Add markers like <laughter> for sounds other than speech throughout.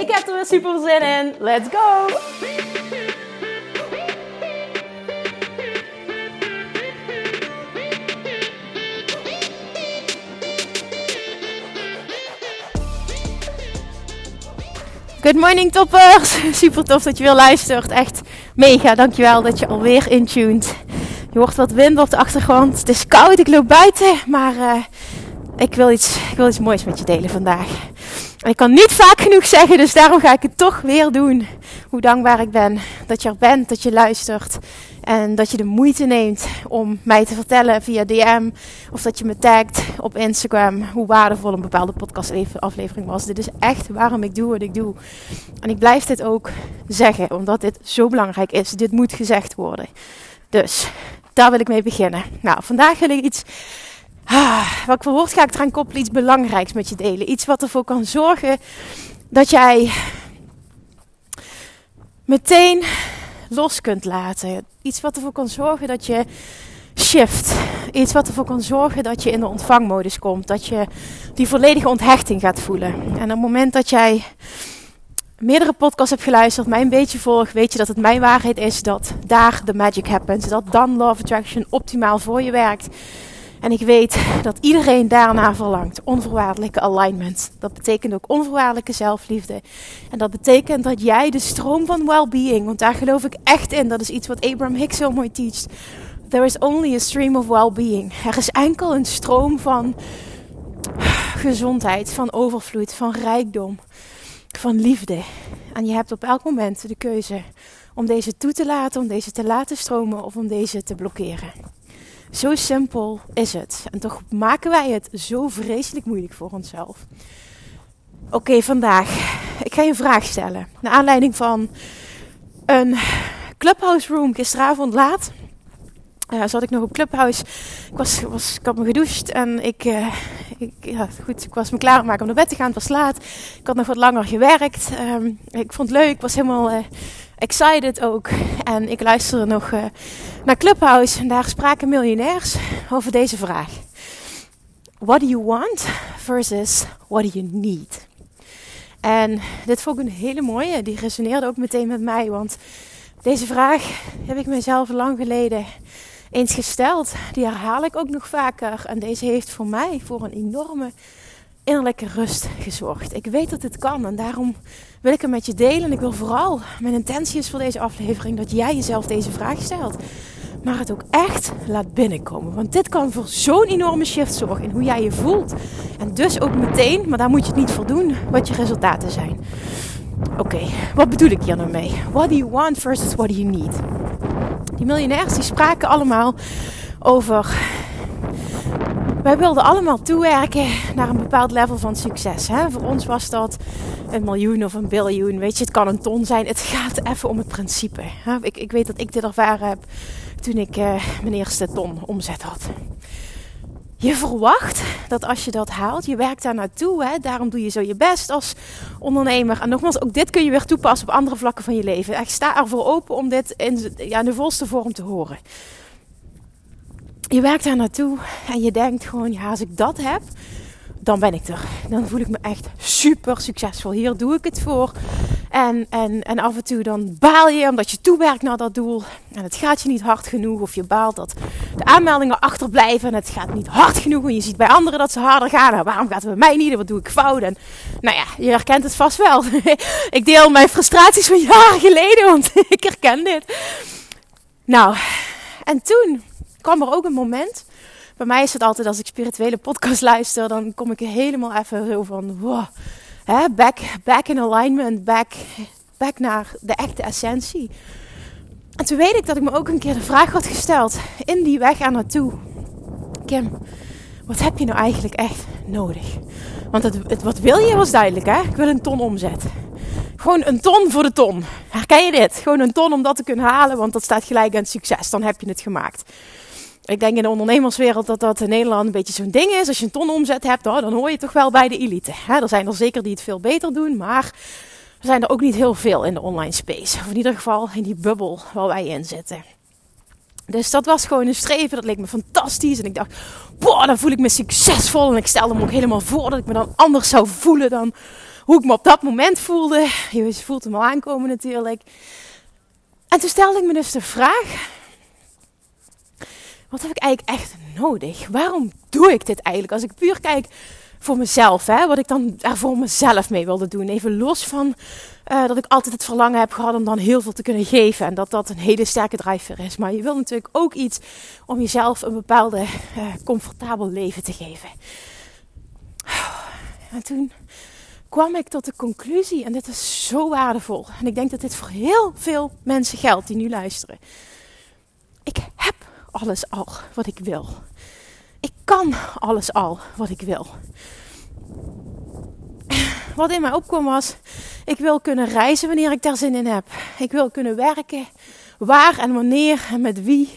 Ik heb er weer super zin in. Let's go! Good morning toppers! <laughs> Super tof dat je weer luistert. Echt mega, dankjewel dat je alweer intuned. Je hoort wat wind op de achtergrond. Het is koud, ik loop buiten. Maar uh, ik, wil iets, ik wil iets moois met je delen vandaag. Ik kan niet vaak genoeg zeggen, dus daarom ga ik het toch weer doen. Hoe dankbaar ik ben dat je er bent, dat je luistert. En dat je de moeite neemt om mij te vertellen via DM. Of dat je me tagt op Instagram hoe waardevol een bepaalde podcastaflevering was. Dit is echt waarom ik doe wat ik doe. En ik blijf dit ook zeggen, omdat dit zo belangrijk is. Dit moet gezegd worden. Dus daar wil ik mee beginnen. Nou, vandaag wil ik iets. Ah, wat ik verwoord ga ik eraan koppelen, iets belangrijks met je delen. Iets wat ervoor kan zorgen dat jij meteen los kunt laten. Iets wat ervoor kan zorgen dat je shift. Iets wat ervoor kan zorgen dat je in de ontvangmodus komt. Dat je die volledige onthechting gaat voelen. En op het moment dat jij meerdere podcasts hebt geluisterd, mij een beetje volgt, weet je dat het mijn waarheid is dat daar de magic happens. Dat dan Love Attraction optimaal voor je werkt. En ik weet dat iedereen daarna verlangt. Onvoorwaardelijke alignment. Dat betekent ook onvoorwaardelijke zelfliefde. En dat betekent dat jij de stroom van well-being, want daar geloof ik echt in. Dat is iets wat Abraham Hicks zo mooi teacht. There is only a stream of well-being. Er is enkel een stroom van gezondheid, van overvloed, van rijkdom, van liefde. En je hebt op elk moment de keuze om deze toe te laten, om deze te laten stromen of om deze te blokkeren. Zo simpel is het. En toch maken wij het zo vreselijk moeilijk voor onszelf. Oké, vandaag. Ik ga je een vraag stellen. Naar aanleiding van een Clubhouse room gisteravond laat. Uh, zat ik nog op Clubhouse. Ik, was, was, ik had me gedoucht en ik, uh, ik, ja, goed, ik was me klaar om naar bed te gaan. Het was laat. Ik had nog wat langer gewerkt. Um, ik vond het leuk. Ik was helemaal uh, excited ook. En ik luisterde nog uh, naar Clubhouse en daar spraken miljonairs over deze vraag. What do you want versus what do you need? En dit vond ik een hele mooie. Die resoneerde ook meteen met mij. Want deze vraag heb ik mezelf lang geleden eens gesteld. Die herhaal ik ook nog vaker. En deze heeft voor mij voor een enorme innerlijke rust gezorgd. Ik weet dat het kan en daarom wil ik hem met je delen. En ik wil vooral, mijn intentie is voor deze aflevering dat jij jezelf deze vraag stelt. Maar het ook echt laat binnenkomen. Want dit kan voor zo'n enorme shift zorgen in hoe jij je voelt. En dus ook meteen, maar daar moet je het niet voor doen, wat je resultaten zijn. Oké, wat bedoel ik hier nou mee? What do you want versus what do you need? Die miljonairs die spraken allemaal over wij wilden allemaal toewerken naar een bepaald level van succes. Hè? Voor ons was dat een miljoen of een biljoen. Weet je, het kan een ton zijn. Het gaat even om het principe. Hè? Ik, ik weet dat ik dit ervaren heb toen ik uh, mijn eerste ton omzet had. Je verwacht dat als je dat haalt, je werkt daar naartoe. Hè? Daarom doe je zo je best als ondernemer. En nogmaals, ook dit kun je weer toepassen op andere vlakken van je leven. Ik sta ervoor open om dit in, ja, in de volste vorm te horen je werkt daar naartoe en je denkt gewoon, ja, als ik dat heb, dan ben ik er. Dan voel ik me echt super succesvol. Hier doe ik het voor. En, en, en af en toe dan baal je omdat je toewerkt naar dat doel. En het gaat je niet hard genoeg. Of je baalt dat de aanmeldingen achterblijven. En het gaat niet hard genoeg. En je ziet bij anderen dat ze harder gaan. Nou, waarom gaat het bij mij niet? Wat doe ik fout? En nou ja, je herkent het vast wel. <laughs> ik deel mijn frustraties van jaren geleden. Want <laughs> ik herken dit. Nou, en toen kwam er ook een moment. Bij mij is het altijd als ik spirituele podcast luister, dan kom ik helemaal even zo van wow, back, back in alignment, back, back naar de echte essentie. En toen weet ik dat ik me ook een keer de vraag had gesteld in die weg aan naartoe. Kim, wat heb je nou eigenlijk echt nodig? Want het, het, wat wil je was duidelijk, hè? Ik wil een ton omzet. Gewoon een ton voor de ton. Herken je dit? Gewoon een ton om dat te kunnen halen, want dat staat gelijk aan het succes. Dan heb je het gemaakt. Ik denk in de ondernemerswereld dat dat in Nederland een beetje zo'n ding is. Als je een ton omzet hebt, nou, dan hoor je toch wel bij de elite. er zijn er zeker die het veel beter doen, maar er zijn er ook niet heel veel in de online space. Of in ieder geval in die bubbel waar wij in zitten. Dus dat was gewoon een streven. Dat leek me fantastisch. En ik dacht, boah, dan voel ik me succesvol. En ik stelde me ook helemaal voor dat ik me dan anders zou voelen dan hoe ik me op dat moment voelde. Je voelt hem al aankomen natuurlijk. En toen stelde ik me dus de vraag: wat heb ik eigenlijk echt nodig? Waarom doe ik dit eigenlijk? Als ik puur kijk voor mezelf, hè, wat ik dan er voor mezelf mee wilde doen. Even los van uh, dat ik altijd het verlangen heb gehad om dan heel veel te kunnen geven. En dat dat een hele sterke drijfveer is. Maar je wil natuurlijk ook iets om jezelf een bepaalde uh, comfortabel leven te geven. En toen kwam ik tot de conclusie, en dit is zo waardevol. En ik denk dat dit voor heel veel mensen geldt die nu luisteren. Ik heb alles al wat ik wil. Ik kan alles al wat ik wil. Wat in mij opkwam was, ik wil kunnen reizen wanneer ik daar zin in heb. Ik wil kunnen werken, waar en wanneer en met wie.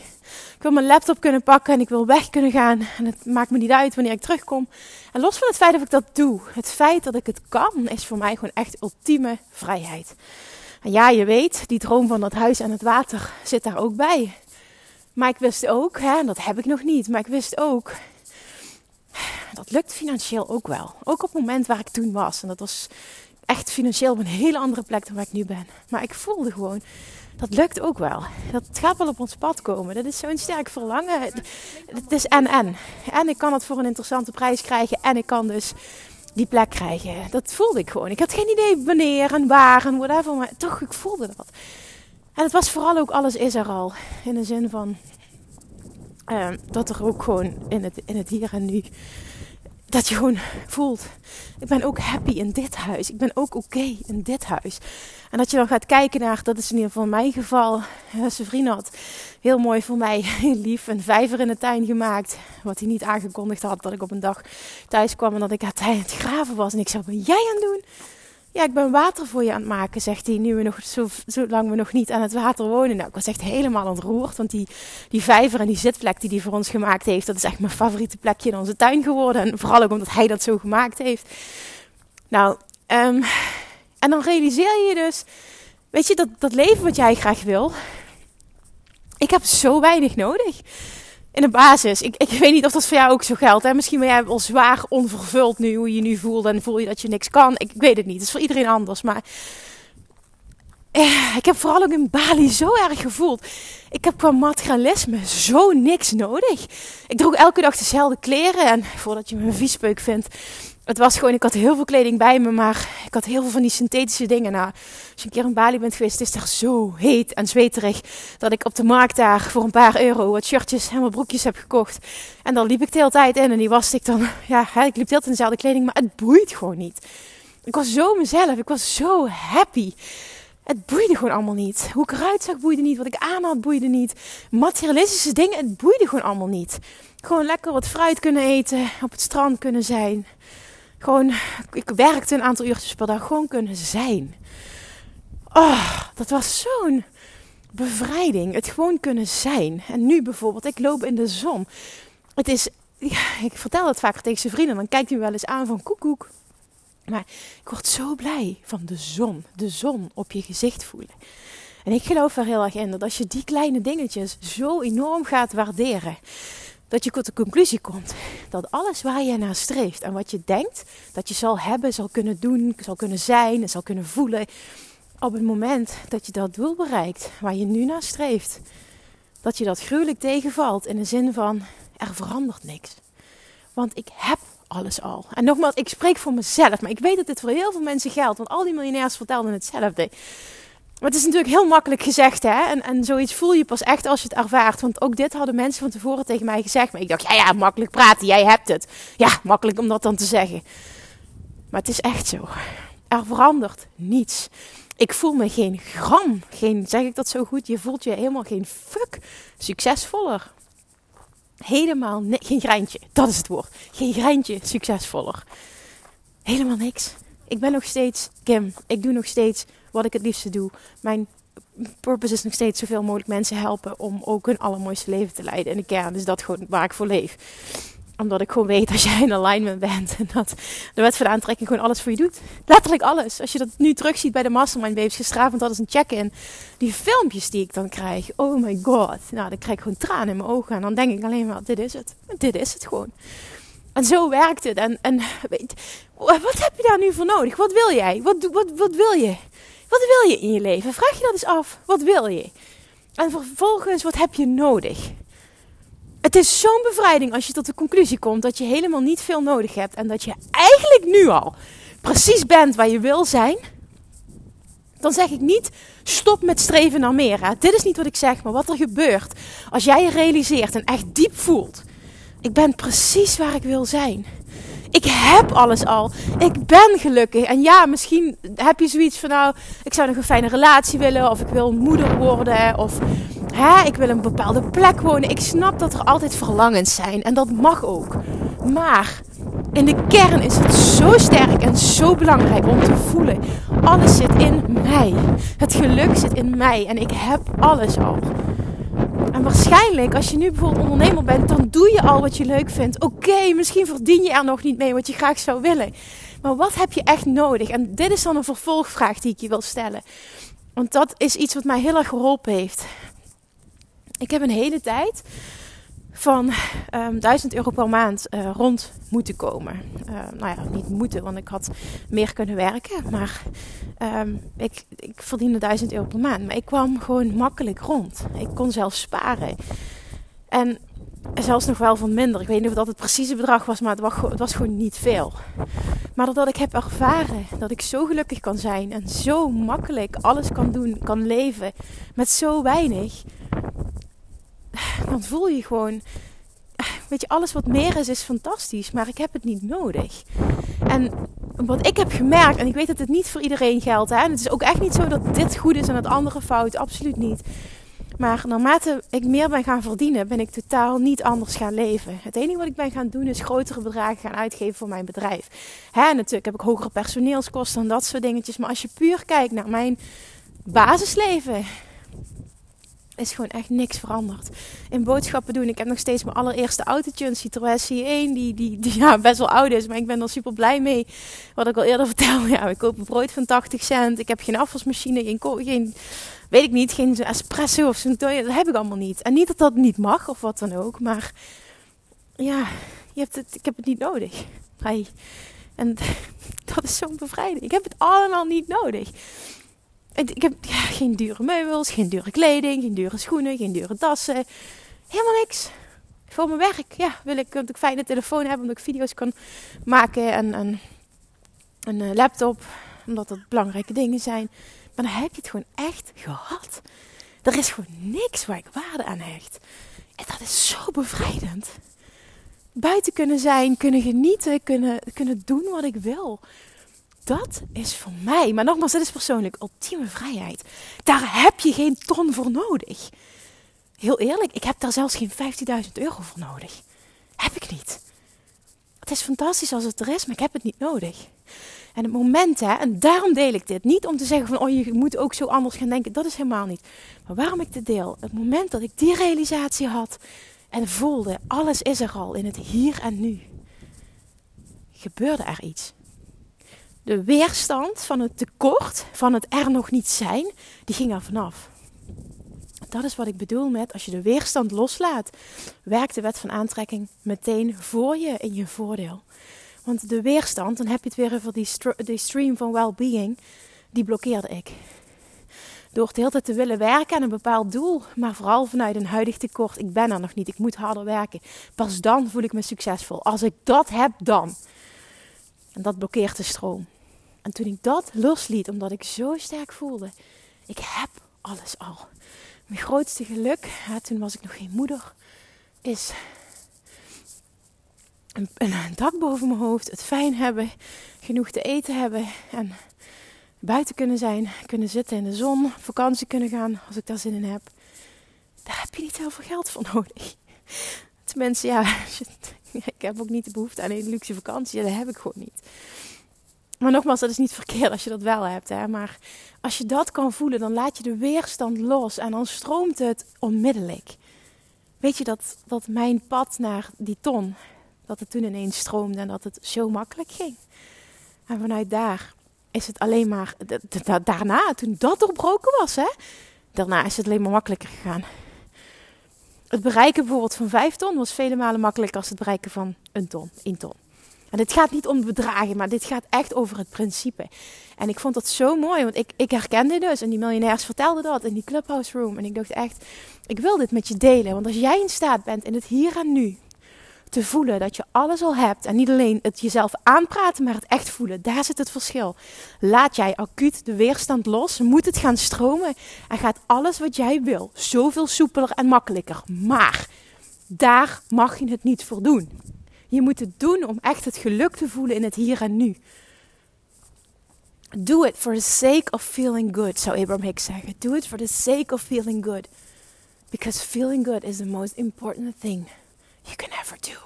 Ik wil mijn laptop kunnen pakken en ik wil weg kunnen gaan. En het maakt me niet uit wanneer ik terugkom. En los van het feit dat ik dat doe, het feit dat ik het kan, is voor mij gewoon echt ultieme vrijheid. Ja, je weet, die droom van dat huis en het water zit daar ook bij. Maar ik wist ook, hè, en dat heb ik nog niet, maar ik wist ook, dat lukt financieel ook wel. Ook op het moment waar ik toen was. En dat was echt financieel op een hele andere plek dan waar ik nu ben. Maar ik voelde gewoon, dat lukt ook wel. Dat gaat wel op ons pad komen. Dat is zo'n sterk verlangen. Het is en en. En ik kan het voor een interessante prijs krijgen. En ik kan dus die plek krijgen. Dat voelde ik gewoon. Ik had geen idee wanneer en waar en whatever. Maar toch, ik voelde dat. En het was vooral ook alles is er al. In de zin van uh, dat er ook gewoon in het, in het hier en nu. Dat je gewoon voelt. Ik ben ook happy in dit huis. Ik ben ook oké in dit huis. En dat je dan gaat kijken naar, dat is in ieder geval mijn geval. Zijn vriend had heel mooi voor mij, <laughs> lief, een vijver in de tuin gemaakt. Wat hij niet aangekondigd had. Dat ik op een dag thuis kwam en dat ik aan het graven was. En ik zei, wat ben jij aan het doen? Ja, ik ben water voor je aan het maken, zegt hij. Nu we nog, zo, zolang we nog niet aan het water wonen. Nou, ik was echt helemaal ontroerd. Want die, die vijver en die zitplek die hij voor ons gemaakt heeft. Dat is echt mijn favoriete plekje in onze tuin geworden. En vooral ook omdat hij dat zo gemaakt heeft. Nou, um, en dan realiseer je dus. Weet je, dat, dat leven wat jij graag wil. Ik heb zo weinig nodig in de basis. Ik, ik weet niet of dat voor jou ook zo geldt. Hè? Misschien ben jij al zwaar onvervuld nu, hoe je je nu voelt. En voel je dat je niks kan. Ik, ik weet het niet. Het is voor iedereen anders. Maar eh, ik heb vooral ook in Bali zo erg gevoeld. Ik heb qua materialisme zo niks nodig. Ik droeg elke dag dezelfde kleren. En voordat je me een viespeuk vindt, het was gewoon, ik had heel veel kleding bij me, maar ik had heel veel van die synthetische dingen. Nou, als je een keer in Bali bent geweest, is het daar zo heet en zweterig dat ik op de markt daar voor een paar euro wat shirtjes en wat broekjes heb gekocht. En dan liep ik de hele tijd in en die was ik dan, <laughs> ja, ik liep de hele tijd in dezelfde kleding, maar het boeit gewoon niet. Ik was zo mezelf, ik was zo happy. Het boeide gewoon allemaal niet. Hoe ik eruit zag boeide niet. Wat ik aan had boeide niet. Materialistische dingen, het boeide gewoon allemaal niet. Gewoon lekker wat fruit kunnen eten. Op het strand kunnen zijn. Gewoon, ik werkte een aantal uurtjes per dag. Gewoon kunnen zijn. Oh, dat was zo'n bevrijding. Het gewoon kunnen zijn. En nu bijvoorbeeld, ik loop in de zon. Het is, ik vertel het vaker tegen zijn vrienden. Dan kijkt hij wel eens aan van koekoek. Maar ik word zo blij van de zon. De zon op je gezicht voelen. En ik geloof er heel erg in dat als je die kleine dingetjes zo enorm gaat waarderen dat je tot de conclusie komt dat alles waar je naar streeft en wat je denkt dat je zal hebben, zal kunnen doen, zal kunnen zijn en zal kunnen voelen, op het moment dat je dat doel bereikt waar je nu naar streeft, dat je dat gruwelijk tegenvalt in de zin van er verandert niks. Want ik heb alles al. En nogmaals, ik spreek voor mezelf, maar ik weet dat dit voor heel veel mensen geldt, want al die miljonairs vertelden hetzelfde. Maar het is natuurlijk heel makkelijk gezegd, hè? En, en zoiets voel je pas echt als je het ervaart. Want ook dit hadden mensen van tevoren tegen mij gezegd. Maar ik dacht, ja, ja, makkelijk praten, jij hebt het. Ja, makkelijk om dat dan te zeggen. Maar het is echt zo. Er verandert niets. Ik voel me geen gram, geen, zeg ik dat zo goed? Je voelt je helemaal geen fuck succesvoller. Helemaal geen greintje, dat is het woord. Geen greintje succesvoller. Helemaal niks. Ik ben nog steeds Kim. Ik doe nog steeds wat ik het liefste doe. Mijn purpose is nog steeds zoveel mogelijk mensen helpen om ook hun allermooiste leven te leiden. In de kern is dat gewoon waar ik voor leef omdat ik gewoon weet als jij in alignment bent. En <laughs> dat de wet van de aantrekking gewoon alles voor je doet. Letterlijk alles. Als je dat nu terugziet bij de Mastermind Babes. Gisteravond hadden ze een check-in. Die filmpjes die ik dan krijg. Oh my god. Nou, dan krijg ik gewoon tranen in mijn ogen. En dan denk ik alleen maar, dit is het. Dit is het gewoon. En zo werkt het. En, en weet, wat heb je daar nu voor nodig? Wat wil jij? Wat, wat, wat wil je? Wat wil je in je leven? Vraag je dat eens af. Wat wil je? En vervolgens, wat heb je nodig? Het is zo'n bevrijding als je tot de conclusie komt dat je helemaal niet veel nodig hebt. En dat je eigenlijk nu al precies bent waar je wil zijn. Dan zeg ik niet stop met streven naar meer. Dit is niet wat ik zeg, maar wat er gebeurt als jij je realiseert en echt diep voelt. Ik ben precies waar ik wil zijn. Ik heb alles al. Ik ben gelukkig. En ja, misschien heb je zoiets van nou, ik zou nog een fijne relatie willen. Of ik wil moeder worden. Of hè, ik wil een bepaalde plek wonen. Ik snap dat er altijd verlangens zijn. En dat mag ook. Maar in de kern is het zo sterk en zo belangrijk om te voelen. Alles zit in mij. Het geluk zit in mij. En ik heb alles al. En waarschijnlijk, als je nu bijvoorbeeld ondernemer bent, dan doe je al wat je leuk vindt. Oké, misschien verdien je er nog niet mee wat je graag zou willen. Maar wat heb je echt nodig? En dit is dan een vervolgvraag die ik je wil stellen. Want dat is iets wat mij heel erg geholpen heeft. Ik heb een hele tijd van um, ehm, 1000 euro per maand uh, rond moeten komen. Uh, nou ja, niet moeten, want ik had meer kunnen werken. Maar um, ik, ik verdiende 1000 euro per maand. Maar ik kwam gewoon makkelijk rond. Ik kon zelfs sparen. En zelfs nog wel van minder. Ik weet niet of dat het precieze bedrag was, maar het was, het was gewoon niet veel. Maar doordat ik heb ervaren dat ik zo gelukkig kan zijn en zo makkelijk alles kan doen, kan leven met zo weinig <sighs> dan voel je gewoon, <sighs> weet je, alles wat meer is, is fantastisch, maar ik heb het niet nodig. En wat ik heb gemerkt, en ik weet dat het niet voor iedereen geldt, hè, en het is ook echt niet zo dat dit goed is en het andere fout, absoluut niet. Maar naarmate ik meer ben gaan verdienen, ben ik totaal niet anders gaan leven. Het enige wat ik ben gaan doen is grotere bedragen gaan uitgeven voor mijn bedrijf. Hè, natuurlijk heb ik hogere personeelskosten en dat soort dingetjes. Maar als je puur kijkt naar mijn basisleven, is gewoon echt niks veranderd. In boodschappen doen, ik heb nog steeds mijn allereerste autootje, een Citroën C1, die, die, ja, best wel oud is, maar ik ben er super blij mee. Wat ik al eerder <laughs> vertelde, ja, ik koop een brood van 80 cent, ik heb geen afwasmachine, geen, geen weet ik niet, geen espresso of zo'n dat heb ik allemaal niet. En niet dat dat niet mag of wat dan ook, maar ja, je hebt het, ik heb het niet nodig. Hey. En <laughs> dat is zo'n bevrijding. Ik heb het allemaal niet nodig. Ik heb geen dure meubels, geen dure kleding, geen dure schoenen, geen dure tassen. Helemaal niks. Voor mijn werk, ja, wil ik een fijne telefoon hebben, omdat ik video's kan maken en, en een eh, laptop, omdat dat belangrijke dingen zijn. Maar dan heb je het gewoon echt gehad. Er is gewoon niks waar ik waarde aan hecht. En dat is zo bevrijdend. Buiten kunnen zijn, kunnen genieten, kunnen, kunnen doen wat ik wil dat is voor mij, maar nogmaals, dit is persoonlijk, ultieme vrijheid. Daar heb je geen ton voor nodig. Heel eerlijk, ik heb daar zelfs geen 15.000 euro voor nodig. Heb ik niet. Het is fantastisch als het er is, maar ik heb het niet nodig. En het moment, hè, en daarom deel ik dit. Niet om te zeggen van, oh je moet ook zo anders gaan denken. Dat is helemaal niet. Maar waarom ik dit deel? Het moment dat ik die realisatie had en voelde, alles is er al in het hier en nu. Gebeurde er iets de weerstand van het tekort, van het er nog niet zijn, die ging er vanaf. Dat is wat ik bedoel met als je de weerstand loslaat, werkt de wet van aantrekking meteen voor je in je voordeel. Want de weerstand, dan heb je het weer over die, stream van well-being, die blokkeerde ik. Door het hele tijd te willen werken aan een bepaald doel, maar vooral vanuit een huidig tekort. Ik ben er nog niet, ik moet harder werken. Pas dan voel ik me succesvol. Als ik dat heb, dan. En dat blokkeert de stroom. En toen ik dat losliet, omdat ik zo sterk voelde, ik heb alles al. Mijn grootste geluk, toen was ik nog geen moeder, is een, een, dak boven mijn hoofd, het fijn hebben, genoeg te eten hebben en buiten kunnen zijn, kunnen zitten in de zon, vakantie kunnen gaan als ik daar zin in heb. Daar heb je niet heel veel geld voor nodig. Tenminste, ja, <laughs> ik heb ook niet de behoefte aan een luxe vakantie, dat heb ik gewoon niet. Maar nogmaals, dat is niet verkeerd als je dat wel hebt. Hè? Maar als je dat kan voelen, dan laat je de weerstand los en dan stroomt het onmiddellijk. Weet je dat, dat mijn pad naar die ton, dat het toen ineens stroomde en dat het zo makkelijk ging. En vanuit daar is het alleen maar, daarna, toen dat doorbroken was, hè, daarna is het alleen maar makkelijker gegaan. Het bereiken bijvoorbeeld van 5 ton was vele malen makkelijker als het bereiken van een ton, 1 ton. En dit gaat niet om bedragen, maar dit gaat echt over het principe. En ik vond dat zo mooi, want ik, ik herkende dus. En die miljonairs vertelden dat in die clubhouse room. En ik dacht echt, ik wil dit met je delen. Want als jij in staat bent in het hier en nu te voelen dat je alles al hebt. En niet alleen het jezelf aanpraten, maar het echt voelen. Daar zit het verschil. Laat jij acuut de weerstand los, moet het gaan stromen. En gaat alles wat jij wil zoveel soepeler en makkelijker. Maar daar mag je het niet voor doen. Je moet het doen om echt het geluk te voelen in het hier en nu. Do it for the sake of feeling good, zou Abraham Hicks zeggen. Do it for the sake of feeling good. Because feeling good is the most important thing you can ever do.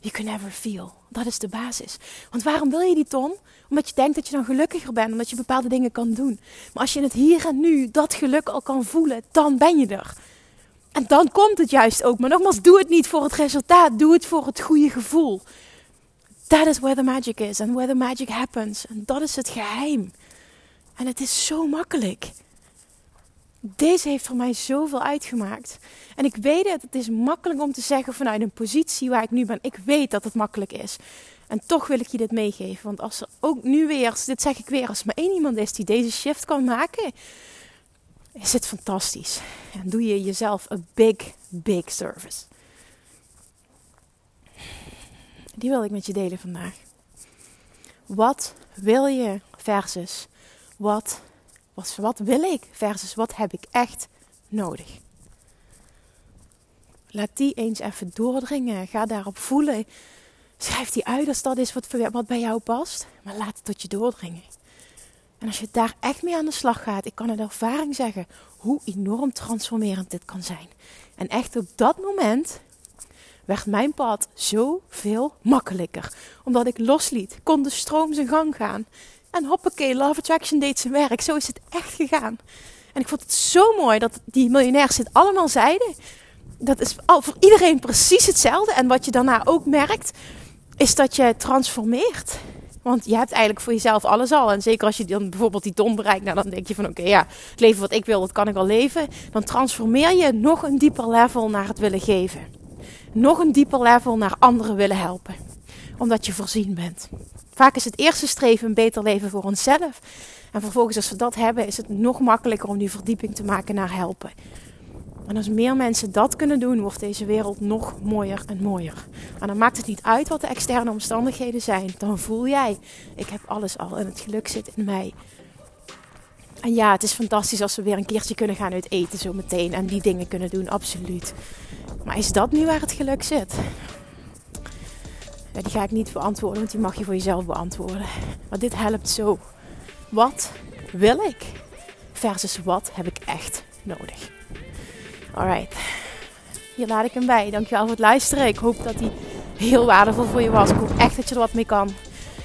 You can ever feel. Dat is de basis. Want waarom wil je die ton? Omdat je denkt dat je dan gelukkiger bent, omdat je bepaalde dingen kan doen. Maar als je in het hier en nu dat geluk al kan voelen, dan ben je er. En dan komt het juist ook. Maar nogmaals, doe het niet voor het resultaat. Doe het voor het goede gevoel. That is where the magic is. And where the magic happens. En dat is het geheim. En het is zo makkelijk. Deze heeft voor mij zoveel uitgemaakt. En ik weet het, het is makkelijk om te zeggen vanuit een positie waar ik nu ben. Ik weet dat het makkelijk is. En toch wil ik je dit meegeven. Want als er ook nu weer, dit zeg ik weer, als er maar één iemand is die deze shift kan maken, is het fantastisch. En doe je jezelf een big, big service. Die wil ik met je delen vandaag. Wat wil je versus wat, wat, wat wil ik versus wat heb ik echt nodig? Laat die eens even doordringen. Ga daarop voelen. Schrijf die uit als dat is wat, wat bij jou past. Maar laat het tot je doordringen. En als je daar echt mee aan de slag gaat, ik kan uit ervaring zeggen hoe enorm transformerend dit kan zijn. En echt op dat moment werd mijn pad zoveel makkelijker. Omdat ik losliet, kon de stroom zijn gang gaan. En hoppakee, Love Attraction deed zijn werk. Zo is het echt gegaan. En ik vond het zo mooi dat die miljonairs dit allemaal zeiden. Dat is voor iedereen precies hetzelfde. En wat je daarna ook merkt, is dat je transformeert. Want je hebt eigenlijk voor jezelf alles al. En zeker als je dan bijvoorbeeld die ton bereikt, nou, dan denk je van oké, ja, het leven wat ik wil, dat kan ik al leven. Dan transformeer je nog een dieper level naar het willen geven. Nog een dieper level naar anderen willen helpen. Omdat je voorzien bent. Vaak is het eerste streven een beter leven voor onszelf. En vervolgens, als we dat hebben, is het nog makkelijker om die verdieping te maken naar helpen. En als meer mensen dat kunnen doen, wordt deze wereld nog mooier en mooier. En dan maakt het niet uit wat de externe omstandigheden zijn. Dan voel jij, ik heb alles al en het geluk zit in mij. En ja, het is fantastisch als we weer een keertje kunnen gaan uit eten zo meteen. En die dingen kunnen doen, absoluut. Maar is dat nu waar het geluk zit? Ja, die ga ik niet beantwoorden, want die mag je voor jezelf beantwoorden. Maar dit helpt zo. Wat wil ik? Versus wat heb ik echt nodig? Alright. Hier laat ik hem bij. Dankjewel voor het luisteren. Ik hoop dat hij heel waardevol voor je was. Ik hoop echt dat je er wat mee kan.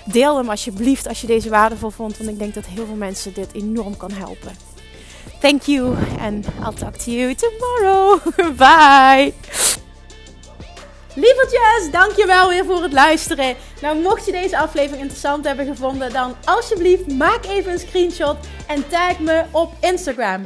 Deel hem alsjeblieft als je deze waardevol vond. Want ik denk dat heel veel mensen dit enorm kan helpen. Thank you. And I'll talk to you tomorrow. <laughs> Bye. Lievertjes, dankjewel weer voor het luisteren. Nou, mocht je deze aflevering interessant hebben gevonden, dan alsjeblieft maak even een screenshot en tag me op Instagram.